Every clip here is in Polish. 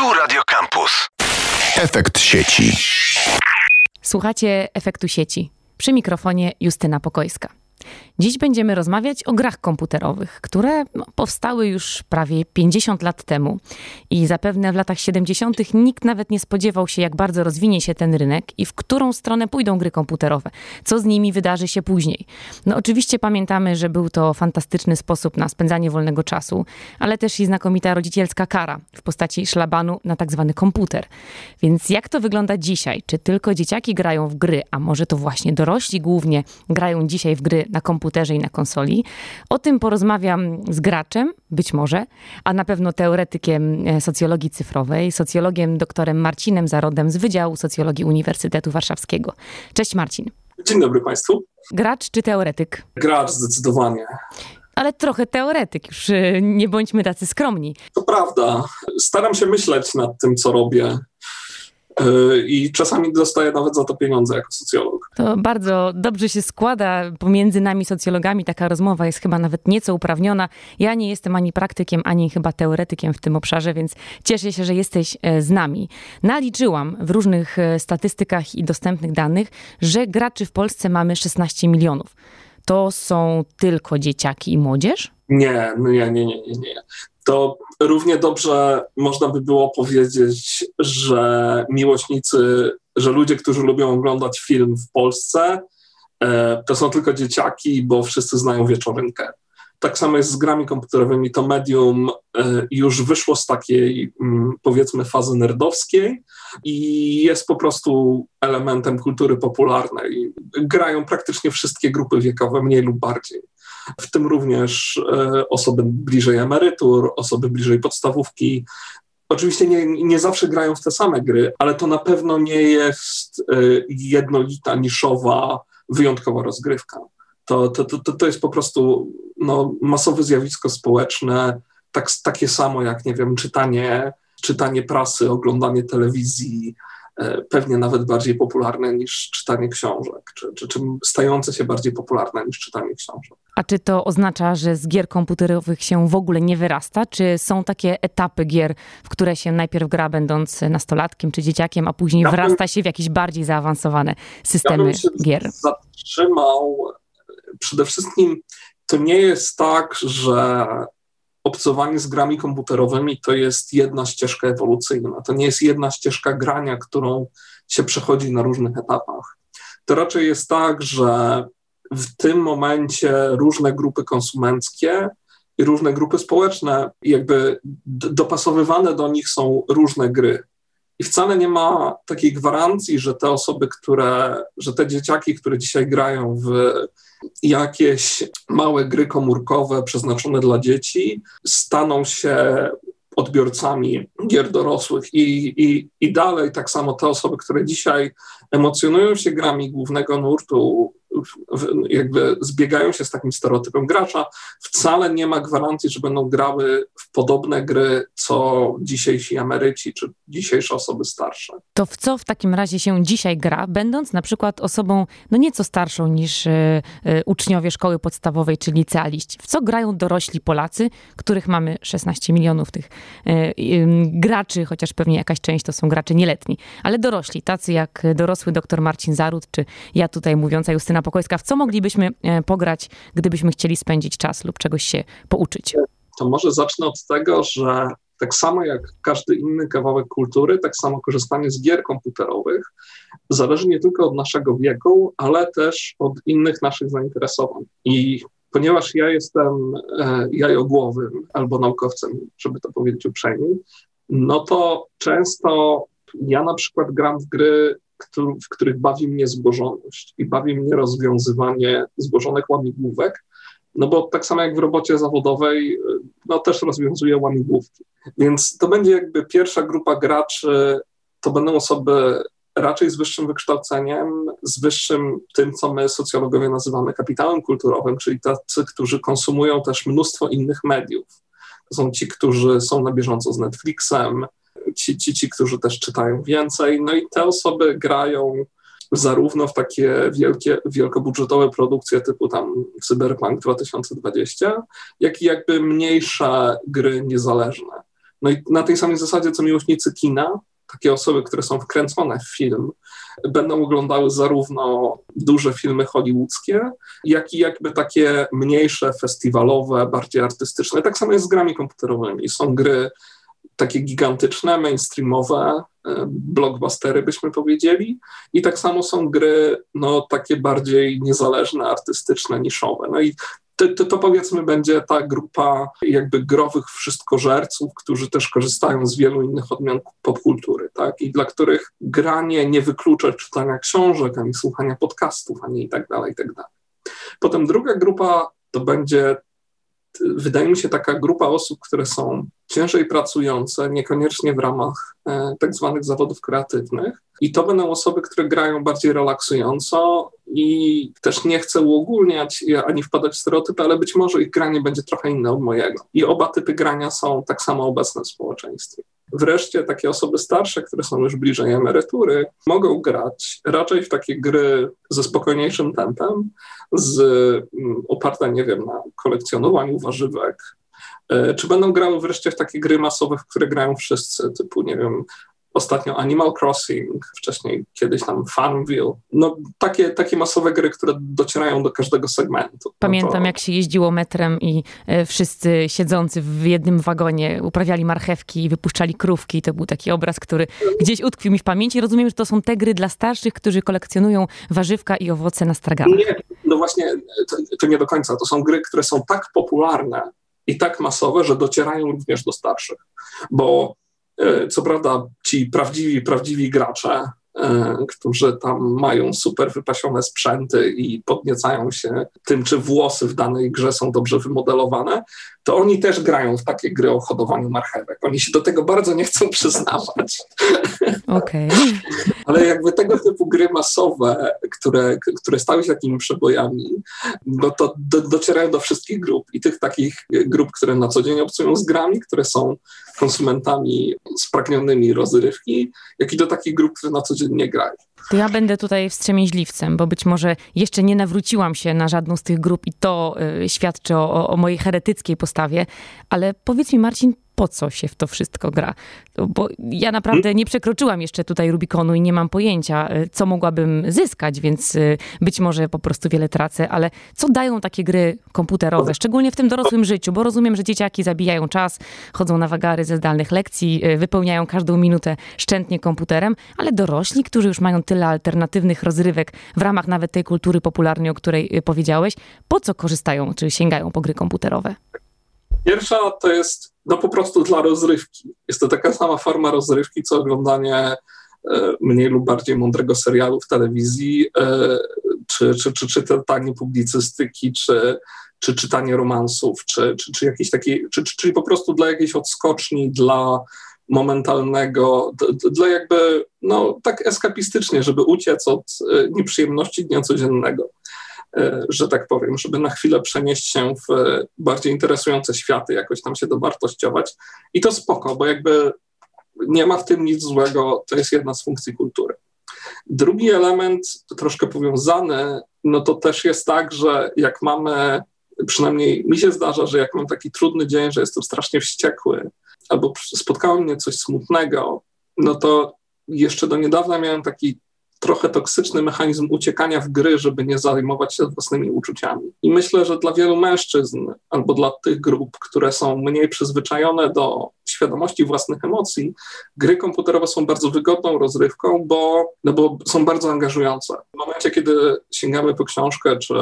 Tu Radio Campus. Efekt sieci. Słuchacie efektu sieci. Przy mikrofonie Justyna Pokojska. Dziś będziemy rozmawiać o grach komputerowych, które no, powstały już prawie 50 lat temu i zapewne w latach 70. nikt nawet nie spodziewał się, jak bardzo rozwinie się ten rynek i w którą stronę pójdą gry komputerowe, co z nimi wydarzy się później. No oczywiście pamiętamy, że był to fantastyczny sposób na spędzanie wolnego czasu, ale też i znakomita rodzicielska kara w postaci szlabanu na tak zwany komputer. Więc jak to wygląda dzisiaj? Czy tylko dzieciaki grają w gry, a może to właśnie dorośli głównie grają dzisiaj w gry na komputerze i na konsoli. O tym porozmawiam z graczem, być może, a na pewno teoretykiem e, socjologii cyfrowej, socjologiem doktorem Marcinem Zarodem z Wydziału Socjologii Uniwersytetu Warszawskiego. Cześć Marcin. Dzień dobry Państwu. Gracz czy teoretyk? Gracz zdecydowanie. Ale trochę teoretyk, już e, nie bądźmy tacy skromni. To prawda. Staram się myśleć nad tym, co robię. Yy, i czasami dostaję nawet za to pieniądze jako socjolog. To bardzo dobrze się składa pomiędzy nami socjologami. Taka rozmowa jest chyba nawet nieco uprawniona. Ja nie jestem ani praktykiem, ani chyba teoretykiem w tym obszarze, więc cieszę się, że jesteś e, z nami. Naliczyłam w różnych e, statystykach i dostępnych danych, że graczy w Polsce mamy 16 milionów. To są tylko dzieciaki i młodzież? Nie, nie, nie, nie, nie. nie to równie dobrze można by było powiedzieć, że miłośnicy, że ludzie, którzy lubią oglądać film w Polsce, e, to są tylko dzieciaki, bo wszyscy znają wieczorynkę. Tak samo jest z grami komputerowymi. To medium e, już wyszło z takiej, mm, powiedzmy, fazy nerdowskiej i jest po prostu elementem kultury popularnej. Grają praktycznie wszystkie grupy wiekowe, mniej lub bardziej w tym również e, osoby bliżej emerytur, osoby bliżej podstawówki. Oczywiście nie, nie zawsze grają w te same gry, ale to na pewno nie jest e, jednolita, niszowa, wyjątkowa rozgrywka. To, to, to, to jest po prostu no, masowe zjawisko społeczne, tak, takie samo jak, nie wiem, czytanie, czytanie prasy, oglądanie telewizji, pewnie nawet bardziej popularne niż czytanie książek, czy, czy, czy stające się bardziej popularne niż czytanie książek. A czy to oznacza, że z gier komputerowych się w ogóle nie wyrasta? Czy są takie etapy gier, w które się najpierw gra będąc nastolatkiem czy dzieciakiem, a później ja wrasta się w jakieś bardziej zaawansowane systemy ja gier? Zatrzymał przede wszystkim to nie jest tak, że obcowanie z grami komputerowymi to jest jedna ścieżka ewolucyjna. To nie jest jedna ścieżka grania, którą się przechodzi na różnych etapach. To raczej jest tak, że w tym momencie różne grupy konsumenckie i różne grupy społeczne, jakby dopasowywane do nich są różne gry. I wcale nie ma takiej gwarancji, że te osoby, które, że te dzieciaki, które dzisiaj grają w jakieś małe gry komórkowe przeznaczone dla dzieci, staną się odbiorcami gier dorosłych. I, i, i dalej tak samo te osoby, które dzisiaj emocjonują się grami głównego nurtu, jakby zbiegają się z takim stereotypem gracza, wcale nie ma gwarancji, że będą grały w podobne gry, co dzisiejsi emeryci czy dzisiejsze osoby starsze. To w co w takim razie się dzisiaj gra, będąc na przykład osobą no nieco starszą niż y, y, uczniowie szkoły podstawowej czy licealiści? W co grają dorośli Polacy, których mamy 16 milionów tych y, graczy, chociaż pewnie jakaś część to są gracze nieletni, ale dorośli, tacy jak dorosły dr Marcin Zarud, czy ja tutaj mówiąca Justyna Pokojska, w co moglibyśmy e, pograć, gdybyśmy chcieli spędzić czas lub czegoś się pouczyć? To może zacznę od tego, że tak samo jak każdy inny kawałek kultury, tak samo korzystanie z gier komputerowych zależy nie tylko od naszego wieku, ale też od innych naszych zainteresowań. I ponieważ ja jestem e, jajogłowym albo naukowcem, żeby to powiedzieć uprzejmie, no to często ja na przykład gram w gry w których bawi mnie złożoność i bawi mnie rozwiązywanie złożonych łamigłówek, no bo tak samo jak w robocie zawodowej, no też rozwiązuję łamigłówki. Więc to będzie jakby pierwsza grupa graczy, to będą osoby raczej z wyższym wykształceniem, z wyższym tym, co my socjologowie nazywamy kapitałem kulturowym, czyli tacy, którzy konsumują też mnóstwo innych mediów. To są ci, którzy są na bieżąco z Netflixem, ci, ci, ci, którzy też czytają więcej. No i te osoby grają zarówno w takie wielkie, wielkobudżetowe produkcje typu tam Cyberpunk 2020, jak i jakby mniejsze gry niezależne. No i na tej samej zasadzie, co miłośnicy kina, takie osoby, które są wkręcone w film, będą oglądały zarówno duże filmy hollywoodzkie, jak i jakby takie mniejsze, festiwalowe, bardziej artystyczne. Tak samo jest z grami komputerowymi. Są gry takie gigantyczne, mainstreamowe, e, blockbustery byśmy powiedzieli i tak samo są gry no, takie bardziej niezależne, artystyczne, niszowe. No i to, to, to, powiedzmy będzie ta grupa jakby growych wszystkożerców, którzy też korzystają z wielu innych odmian popkultury, tak? I dla których granie nie wyklucza czytania książek, ani słuchania podcastów, ani i tak dalej, i tak dalej. Potem druga grupa to będzie wydaje mi się, taka grupa osób, które są ciężej pracujące, niekoniecznie w ramach e, tak zwanych zawodów kreatywnych. I to będą osoby, które grają bardziej relaksująco i też nie chcę uogólniać ani wpadać w stereotypy, ale być może ich granie będzie trochę inne od mojego. I oba typy grania są tak samo obecne w społeczeństwie. Wreszcie takie osoby starsze, które są już bliżej emerytury, mogą grać raczej w takie gry ze spokojniejszym tempem, z, mm, oparte, nie wiem, na kolekcjonowaniu warzywek, e, czy będą grały wreszcie w takie gry masowe, w które grają wszyscy, typu, nie wiem, ostatnio Animal Crossing, wcześniej kiedyś tam Farmville. No takie, takie masowe gry, które docierają do każdego segmentu. Pamiętam, no to... jak się jeździło metrem i e, wszyscy siedzący w jednym wagonie uprawiali marchewki i wypuszczali krówki. To był taki obraz, który gdzieś utkwił mi w pamięci. Rozumiem, że to są te gry dla starszych, którzy kolekcjonują warzywka i owoce na straganach. Nie, no właśnie, to, to nie do końca. To są gry, które są tak popularne i tak masowe, że docierają również do starszych. Bo co prawda ci prawdziwi, prawdziwi gracze, e, którzy tam mają super wypasione sprzęty i podniecają się tym, czy włosy w danej grze są dobrze wymodelowane, to oni też grają w takie gry o hodowaniu marchewek. Oni się do tego bardzo nie chcą przyznawać. Okay. Ale jakby tego typu gry masowe, które, które stały się takimi przebojami, no to do, docierają do wszystkich grup i tych takich grup, które na co dzień obcują z grami, które są konsumentami spragnionymi rozrywki, jak i do takich grup, które na co dzień nie grają. To ja będę tutaj wstrzemięźliwcem, bo być może jeszcze nie nawróciłam się na żadną z tych grup i to y, świadczy o, o mojej heretyckiej postawie. Ale powiedz mi, Marcin, po co się w to wszystko gra. Bo ja naprawdę nie przekroczyłam jeszcze tutaj Rubikonu i nie mam pojęcia, e, co mogłabym zyskać, więc e, być może po prostu wiele tracę, ale co dają takie gry komputerowe, szczególnie w tym dorosłym życiu, bo rozumiem, że dzieciaki zabijają czas, chodzą na wagary ze zdalnych lekcji, e, wypełniają każdą minutę szczętnie komputerem, ale dorośli, którzy już mają tyle alternatywnych rozrywek w ramach nawet tej kultury popularnej, o której powiedziałeś, po co korzystają czy sięgają po gry komputerowe? Pierwsza to jest no po prostu dla rozrywki. Jest to taka sama forma rozrywki, co oglądanie e, mniej lub bardziej mądrego serialu w telewizji, e, czy, czy, czy, czy czytanie publicystyki, czy, czy czytanie romansów, czy, czy, czy jakiejś takiej, czy, czy, czyli po prostu dla jakiejś odskoczni, dla momentalnego, dla jakby, no tak eskapistycznie, żeby uciec od e, nieprzyjemności dnia codziennego. E, że tak powiem, żeby na chwilę przenieść się w e, bardziej interesujące światy, jakoś tam się dowartościować. I to spoko, bo jakby nie ma w tym nic złego, to jest jedna z funkcji kultury. Drugi element, troszkę powiązany, no to też jest tak, że jak mamy, przynajmniej mi się zdarza, że jak mam taki trudny dzień, że jestem strasznie wściekły, albo spotkało mnie coś smutnego, no to jeszcze do niedawna miałem taki trochę toksyczny mechanizm uciekania w gry, żeby nie zajmować się własnymi uczuciami. I myślę, że dla wielu mężczyzn albo dla tych grup, które są mniej przyzwyczajone do świadomości własnych emocji, gry komputerowe są bardzo wygodną rozrywką, bo, no bo są bardzo angażujące. W momencie, kiedy sięgamy po książkę czy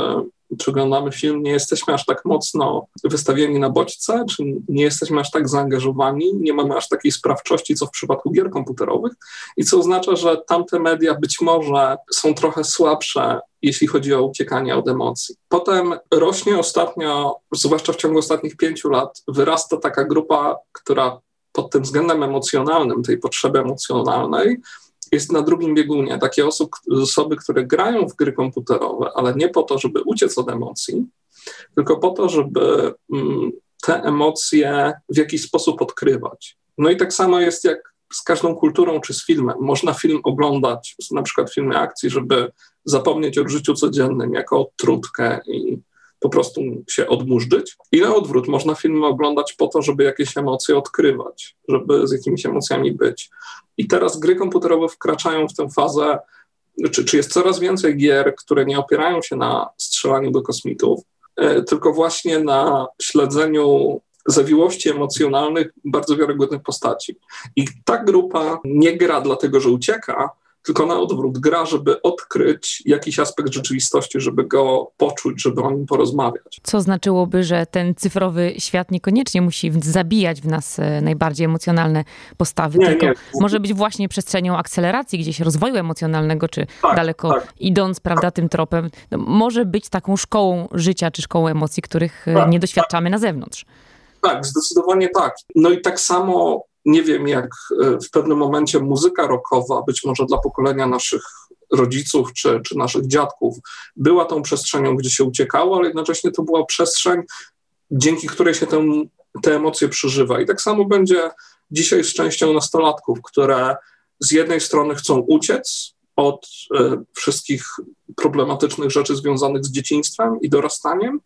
czy oglądamy film, nie jesteśmy aż tak mocno wystawieni na bodźce, czy nie jesteśmy aż tak zaangażowani, nie mamy aż takiej sprawczości, co w przypadku gier komputerowych, i co oznacza, że tamte media być może są trochę słabsze jeśli chodzi o uciekanie od emocji. Potem rośnie ostatnio, zwłaszcza w ciągu ostatnich pięciu lat, wyrasta taka grupa, która pod tym względem emocjonalnym, tej potrzeby emocjonalnej, jest na drugim biegunie. Takie osób, osoby, które grają w gry komputerowe, ale nie po to, żeby uciec od emocji, tylko po to, żeby mm, te emocje w jakiś sposób odkrywać. No i tak samo jest jak z każdą kulturą czy z filmem. Można film oglądać, na przykład filmy akcji, żeby zapomnieć o życiu codziennym jako trudkę i po prostu się odmurzyć. I na odwrót, można filmy oglądać po to, żeby jakieś emocje odkrywać, żeby z jakimiś emocjami być. I teraz gry komputerowe wkraczają w tę fazę, czy, czy jest coraz więcej gier, które nie opierają się na strzelaniu do kosmitów, e, tylko właśnie na śledzeniu zawiłości emocjonalnych bardzo wiarygodnych postaci. I ta grupa nie gra dlatego, że ucieka, tylko na odwrót gra, żeby odkryć jakiś aspekt rzeczywistości, żeby go poczuć, żeby o nim porozmawiać. Co znaczyłoby, że ten cyfrowy świat niekoniecznie musi zabijać w nas e, najbardziej emocjonalne postawy, nie, tylko nie. może być właśnie przestrzenią akceleracji gdzieś rozwoju emocjonalnego, czy tak, daleko tak. idąc, prawda, tym tropem. No, może być taką szkołą życia, czy szkołą emocji, których e, tak, nie doświadczamy na zewnątrz. Tak, zdecydowanie tak. No i tak samo nie wiem, jak e, w pewnym momencie muzyka rockowa, być może dla pokolenia naszych rodziców czy, czy naszych dziadków, była tą przestrzenią, gdzie się uciekało, ale jednocześnie to była przestrzeń, dzięki której się tę, te emocje przeżywa. I tak samo będzie dzisiaj z częścią nastolatków, które z jednej strony chcą uciec od e, wszystkich problematycznych rzeczy związanych z dzieciństwem i dorastaniem,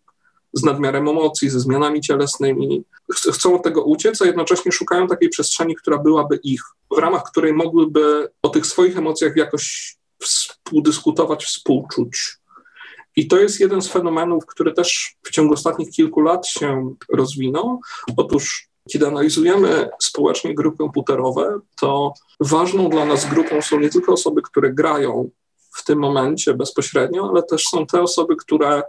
z nadmiarem emocji, ze zmianami cielesnymi. Chcą od tego uciec, a jednocześnie szukają takiej przestrzeni, która byłaby ich, w ramach której mogłyby o tych swoich emocjach jakoś współdyskutować, współczuć. I to jest jeden z fenomenów, który też w ciągu ostatnich kilku lat się rozwinął. Otóż, kiedy analizujemy społecznie gry komputerowe, to ważną dla nas grupą są nie tylko osoby, które grają w tym momencie bezpośrednio, ale też są te osoby, które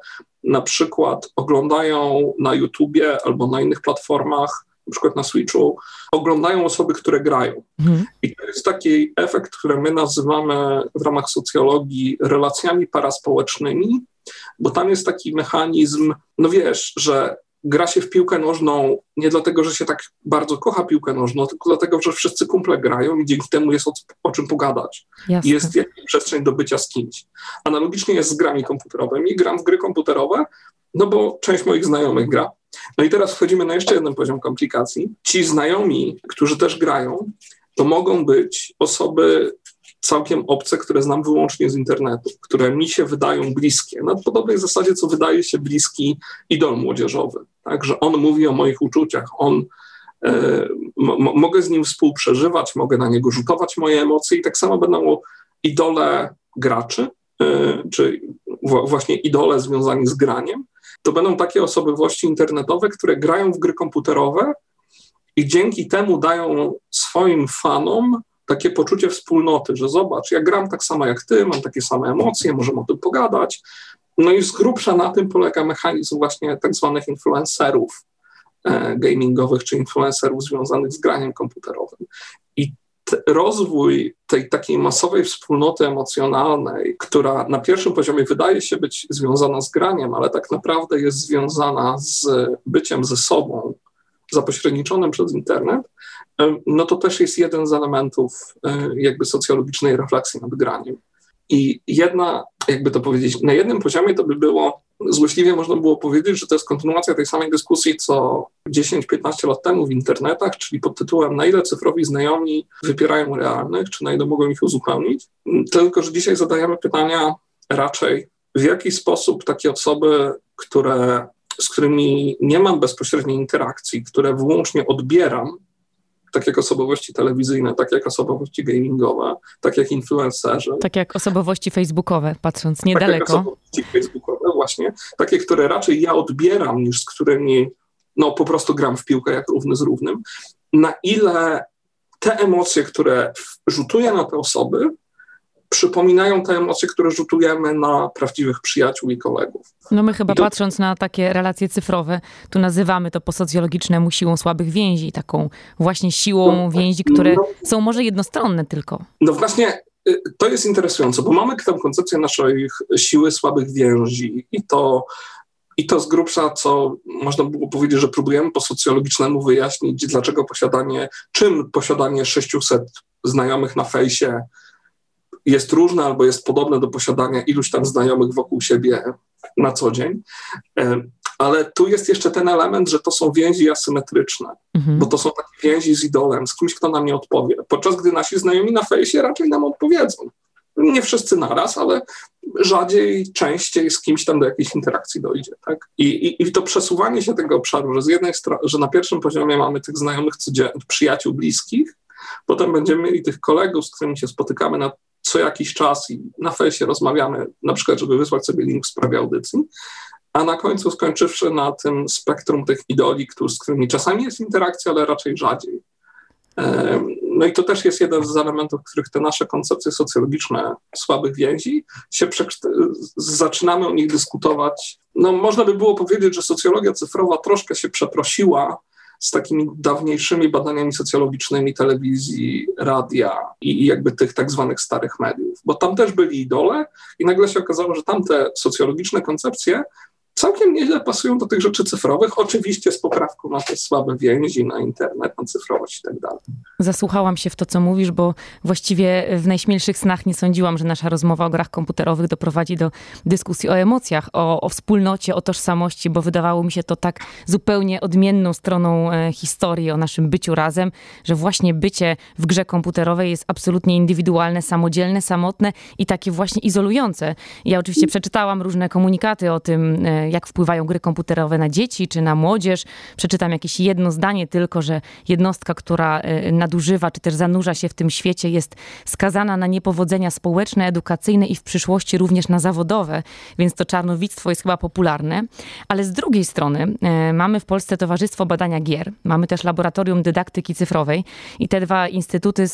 na przykład oglądają na YouTubie albo na innych platformach, na przykład na Switchu, oglądają osoby, które grają. Mhm. I to jest taki efekt, który my nazywamy w ramach socjologii relacjami paraspołecznymi, bo tam jest taki mechanizm, no wiesz, że gra się w piłkę nożną nie dlatego, że się tak bardzo kocha piłkę nożną, tylko dlatego, że wszyscy kumple grają i dzięki temu jest o, o czym pogadać. Jasne. Jest jakaś przestrzeń do bycia z kimś. Analogicznie jest z grami komputerowymi. Gram w gry komputerowe, no bo część moich znajomych gra. No i teraz wchodzimy na jeszcze jeden poziom komplikacji. Ci znajomi, którzy też grają, to mogą być osoby całkiem obce, które znam wyłącznie z internetu, które mi się wydają bliskie. Na podobnej zasadzie, co wydaje się bliski idol młodzieżowy. Tak, że on mówi o moich uczuciach, on e, mogę z nim współprzeżywać, mogę na niego rzutować moje emocje i tak samo będą idole graczy, e, czy właśnie idole związani z graniem. To będą takie osobowości internetowe, które grają w gry komputerowe i dzięki temu dają swoim fanom takie poczucie wspólnoty, że zobacz, ja gram tak samo jak ty, mam takie same emocje, możemy o tym pogadać. No i z grubsza na tym polega mechanizm właśnie tak zwanych influencerów e, gamingowych czy influencerów związanych z graniem komputerowym. I rozwój tej takiej masowej wspólnoty emocjonalnej, która na pierwszym poziomie wydaje się być związana z graniem, ale tak naprawdę jest związana z byciem ze sobą, zapośredniczonym przez internet, no to też jest jeden z elementów e, jakby socjologicznej refleksji nad graniem. I jedna, jakby to powiedzieć, na jednym poziomie to by było, złośliwie można było powiedzieć, że to jest kontynuacja tej samej dyskusji, co 10-15 lat temu w internetach, czyli pod tytułem na ile cyfrowi znajomi wypierają realnych, czy na ile mogą ich uzupełnić. Tylko, że dzisiaj zadajemy pytania raczej, w jaki sposób takie osoby, które, z którymi nie mam bezpośredniej interakcji, które wyłącznie odbieram, tak jak osobowości telewizyjne, tak jak osobowości gamingowe, tak jak influencerzy. Tak jak osobowości facebookowe, patrząc niedaleko. Tak jak osobowości facebookowe, właśnie. Takie, które raczej ja odbieram, niż z którymi no, po prostu gram w piłkę jak równy z równym. Na ile te emocje, które rzutuję na te osoby, przypominają te emocje, które rzutujemy na prawdziwych przyjaciół i kolegów. No my chyba to... patrząc na takie relacje cyfrowe, tu nazywamy to po socjologicznemu siłą słabych więzi, taką właśnie siłą no, więzi, które no, są może jednostronne tylko. No właśnie y, to jest interesujące, bo mamy tę koncepcję naszej siły słabych więzi i to i to z grubsza, co można było powiedzieć, że próbujemy po socjologicznemu wyjaśnić, dlaczego posiadanie, czym posiadanie 600 znajomych na fejsie jest różne albo jest podobne do posiadania iluś tam znajomych wokół siebie na co dzień. E, ale tu jest jeszcze ten element, że to są więzi asymetryczne, mhm. bo to są takie więzi z idolem, z kimś, kto nam nie odpowie. Podczas gdy nasi znajomi na fejsie raczej nam odpowiedzą. Nie wszyscy naraz, ale rzadziej, częściej z kimś tam do jakiejś interakcji dojdzie. Tak? I, i, I to przesuwanie się tego obszaru, że z jednej strony, że na pierwszym poziomie mamy tych znajomych, przyjaciół bliskich, potem będziemy mieli tych kolegów, z którymi się spotykamy na co jakiś czas i na fejsie rozmawiamy, na przykład, żeby wysłać sobie link w sprawie audycji, a na końcu skończywszy na tym spektrum tych idoli, z którymi czasami jest interakcja, ale raczej rzadziej. No i to też jest jeden z elementów, w których te nasze koncepcje socjologiczne słabych więzi się zaczynamy o nich dyskutować. No, można by było powiedzieć, że socjologia cyfrowa troszkę się przeprosiła z takimi dawniejszymi badaniami socjologicznymi telewizji, radia i jakby tych tak zwanych starych mediów, bo tam też byli idole i nagle się okazało, że tamte socjologiczne koncepcje całkiem nieźle pasują do tych rzeczy cyfrowych, oczywiście z poprawką na te słabe więzi, na internet, na cyfrowość i tak dalej. Zasłuchałam się w to, co mówisz, bo właściwie w najśmielszych snach nie sądziłam, że nasza rozmowa o grach komputerowych doprowadzi do dyskusji o emocjach, o, o wspólnocie, o tożsamości, bo wydawało mi się to tak zupełnie odmienną stroną e, historii o naszym byciu razem, że właśnie bycie w grze komputerowej jest absolutnie indywidualne, samodzielne, samotne i takie właśnie izolujące. Ja oczywiście przeczytałam różne komunikaty o tym, e, jak wpływają gry komputerowe na dzieci czy na młodzież. Przeczytam jakieś jedno zdanie tylko, że jednostka, która e, nadużywa czy też zanurza się w tym świecie jest skazana na niepowodzenia społeczne, edukacyjne i w przyszłości również na zawodowe, więc to czarnowictwo jest chyba popularne. Ale z drugiej strony e, mamy w Polsce Towarzystwo Badania Gier, mamy też Laboratorium Dydaktyki Cyfrowej i te dwa instytuty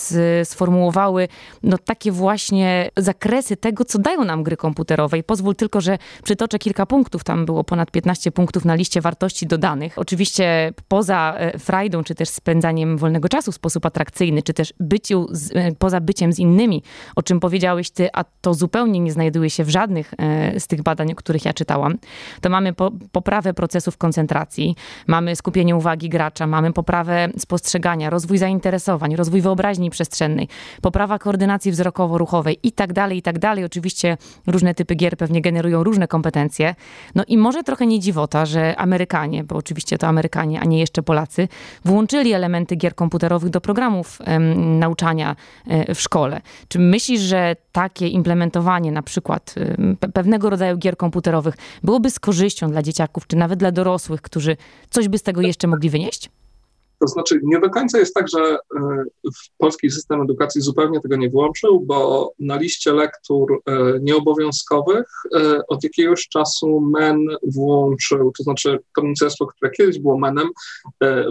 sformułowały no, takie właśnie zakresy tego, co dają nam gry komputerowe. I pozwól tylko, że przytoczę kilka punktów. Tam było ponad 15 punktów na liście wartości dodanych. Oczywiście poza e, frajdą, czy też spędzaniem wolnego czasu w sposób atrakcyjny, czy też byciu z, e, poza byciem z innymi, o czym powiedziałeś ty, a to zupełnie nie znajduje się w żadnych e, z tych badań, o których ja czytałam, to mamy po, poprawę procesów koncentracji, mamy skupienie uwagi gracza, mamy poprawę spostrzegania, rozwój zainteresowań, rozwój wyobraźni przestrzennej, poprawa koordynacji wzrokowo-ruchowej i tak dalej, i tak dalej. Oczywiście różne typy gier pewnie generują różne kompetencje. No i może trochę nie dziwota, że Amerykanie, bo oczywiście to Amerykanie, a nie jeszcze Polacy, włączyli elementy gier komputerowych do programów um, nauczania um, w szkole. Czy myślisz, że takie implementowanie na przykład pewnego rodzaju gier komputerowych byłoby z korzyścią dla dzieciaków, czy nawet dla dorosłych, którzy coś by z tego jeszcze mogli wynieść? To znaczy, nie do końca jest tak, że e, polski system edukacji zupełnie tego nie włączył, bo na liście lektur e, nieobowiązkowych e, od jakiegoś czasu MEN włączył, to znaczy to ministerstwo, które kiedyś było MENem,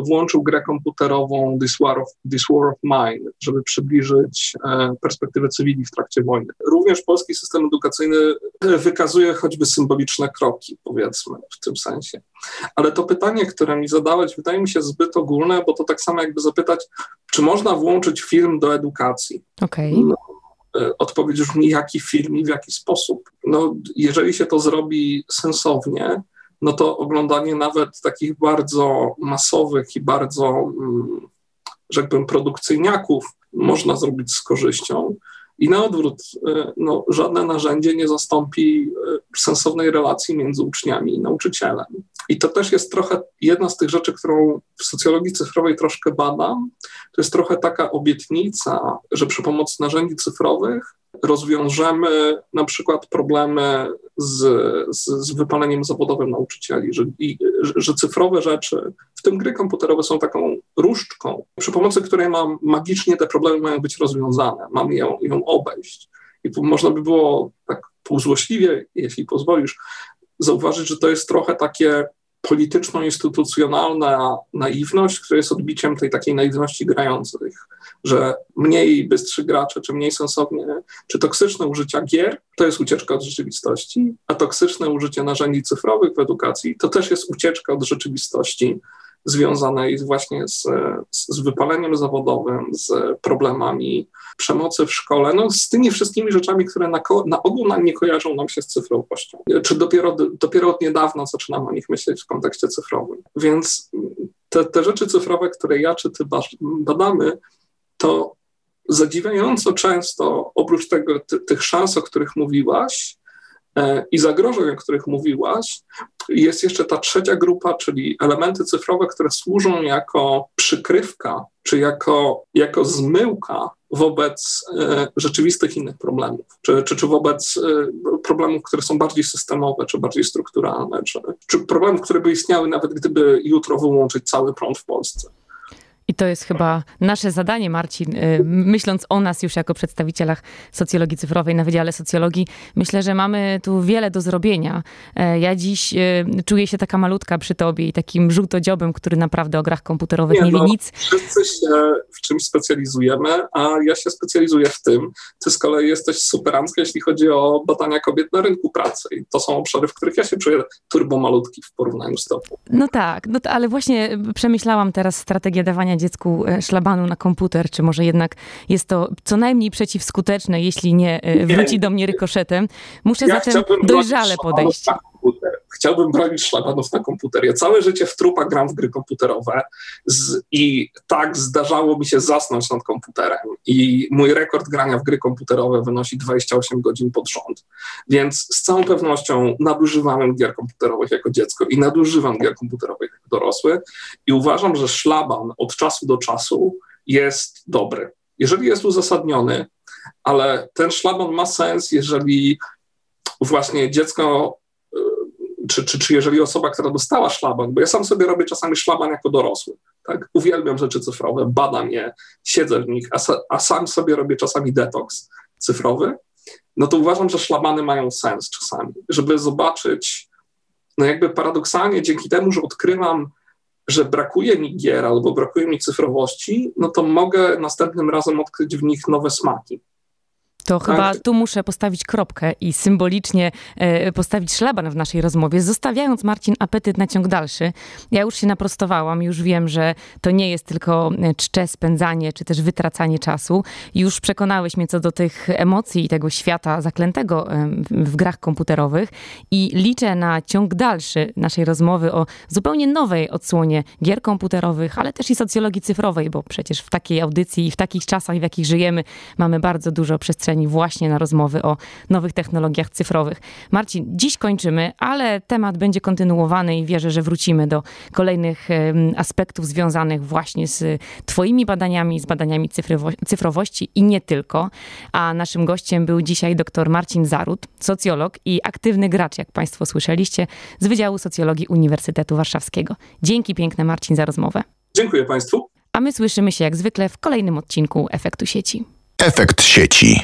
włączył grę komputerową This War of, This War of Mine, żeby przybliżyć perspektywę cywili w trakcie wojny. Również polski system edukacyjny wykazuje choćby symboliczne kroki, powiedzmy, w tym sensie. Ale to pytanie, które mi zadałeś, wydaje mi się zbyt ogólne, bo to tak samo jakby zapytać, czy można włączyć film do edukacji. Okej. Okay. No, e, odpowiedź brzmi, jaki film i w jaki sposób. No, jeżeli się to zrobi sensownie, no to oglądanie nawet takich bardzo masowych i bardzo, mm, rzekłbym, produkcyjniaków można zrobić z korzyścią. I na odwrót, e, no, żadne narzędzie nie zastąpi e, sensownej relacji między uczniami i nauczycielem. I to też jest trochę jedna z tych rzeczy, którą w socjologii cyfrowej troszkę badam. To jest trochę taka obietnica, że przy pomocy narzędzi cyfrowych rozwiążemy na przykład problemy z, z, z wypaleniem zawodowym nauczycieli, że, i, że cyfrowe rzeczy, w tym gry komputerowe, są taką różdżką, przy pomocy której mam, magicznie te problemy mają być rozwiązane, mam ją, ją obejść. I można by było tak półzłośliwie, jeśli pozwolisz, zauważyć, że to jest trochę takie polityczno-instytucjonalna naiwność, która jest odbiciem tej takiej naiwności grających, że mniej bystrzy gracze, czy mniej sensownie, czy toksyczne użycia gier, to jest ucieczka od rzeczywistości, a toksyczne użycie narzędzi cyfrowych w edukacji to też jest ucieczka od rzeczywistości związanej właśnie z, z wypaleniem zawodowym, z problemami przemocy w szkole, no z tymi wszystkimi rzeczami, które na, na ogół nam nie kojarzą nam się z cyfrowością. Czy dopiero, dopiero od niedawna zaczynamy o nich myśleć w kontekście cyfrowym. Więc te, te rzeczy cyfrowe, które ja czy ty badamy, to zadziwiająco często, oprócz tego, ty, tych szans, o których mówiłaś, i zagrożeń, o których mówiłaś, jest jeszcze ta trzecia grupa, czyli elementy cyfrowe, które służą jako przykrywka, czy jako, jako zmyłka wobec e, rzeczywistych innych problemów, czy, czy, czy wobec e, problemów, które są bardziej systemowe, czy bardziej strukturalne, czy, czy problemów, które by istniały nawet gdyby jutro wyłączyć cały prąd w Polsce. I to jest chyba nasze zadanie, Marcin. Y, myśląc o nas już jako przedstawicielach socjologii cyfrowej na Wydziale Socjologii, myślę, że mamy tu wiele do zrobienia. E, ja dziś y, czuję się taka malutka przy tobie i takim żółtodziobem, który naprawdę o grach komputerowych nie, nie wie no, nic. Wszyscy się w czymś specjalizujemy, a ja się specjalizuję w tym. Ty z kolei jesteś superancka, jeśli chodzi o badania kobiet na rynku pracy. I to są obszary, w których ja się czuję turbomalutki w porównaniu z tobą. No tak, no to, ale właśnie przemyślałam teraz strategię dawania dziecku e, szlabanu na komputer, czy może jednak jest to co najmniej przeciwskuteczne, jeśli nie e, wróci do mnie rykoszetem. Muszę ja zatem dojrzale podejść. Chciałbym bronić szlabanów na komputer. Ja całe życie w trupach gram w gry komputerowe z, i tak zdarzało mi się zasnąć nad komputerem. I mój rekord grania w gry komputerowe wynosi 28 godzin pod rząd. Więc z całą pewnością nadużywałem gier komputerowych jako dziecko i nadużywam gier komputerowych jako dorosły. I uważam, że szlaban od czasu do czasu jest dobry. Jeżeli jest uzasadniony, ale ten szlaban ma sens, jeżeli właśnie dziecko czy, czy, czy jeżeli osoba, która dostała szlaban, bo ja sam sobie robię czasami szlaban jako dorosły, tak? Uwielbiam rzeczy cyfrowe, badam je, siedzę w nich, a, a sam sobie robię czasami detoks cyfrowy, no to uważam, że szlabany mają sens czasami, żeby zobaczyć, no jakby paradoksalnie dzięki temu, że odkrywam, że brakuje mi gier albo brakuje mi cyfrowości, no to mogę następnym razem odkryć w nich nowe smaki. To chyba tu muszę postawić kropkę i symbolicznie e, postawić szlaban w naszej rozmowie, zostawiając Marcin apetyt na ciąg dalszy. Ja już się naprostowałam, już wiem, że to nie jest tylko e, czcze spędzanie, czy też wytracanie czasu. Już przekonałeś mnie co do tych emocji i tego świata zaklętego e, w grach komputerowych i liczę na ciąg dalszy naszej rozmowy o zupełnie nowej odsłonie gier komputerowych, ale też i socjologii cyfrowej, bo przecież w takiej audycji i w takich czasach, w jakich żyjemy, mamy bardzo dużo przestrzeni przestrzeni właśnie na rozmowy o nowych technologiach cyfrowych. Marcin, dziś kończymy, ale temat będzie kontynuowany i wierzę, że wrócimy do kolejnych aspektów związanych właśnie z Twoimi badaniami, z badaniami cyfrowo cyfrowości i nie tylko. A naszym gościem był dzisiaj dr Marcin Zarut, socjolog i aktywny gracz, jak Państwo słyszeliście, z Wydziału Socjologii Uniwersytetu Warszawskiego. Dzięki piękne, Marcin, za rozmowę. Dziękuję Państwu. A my słyszymy się jak zwykle w kolejnym odcinku Efektu Sieci. Efekt sieci.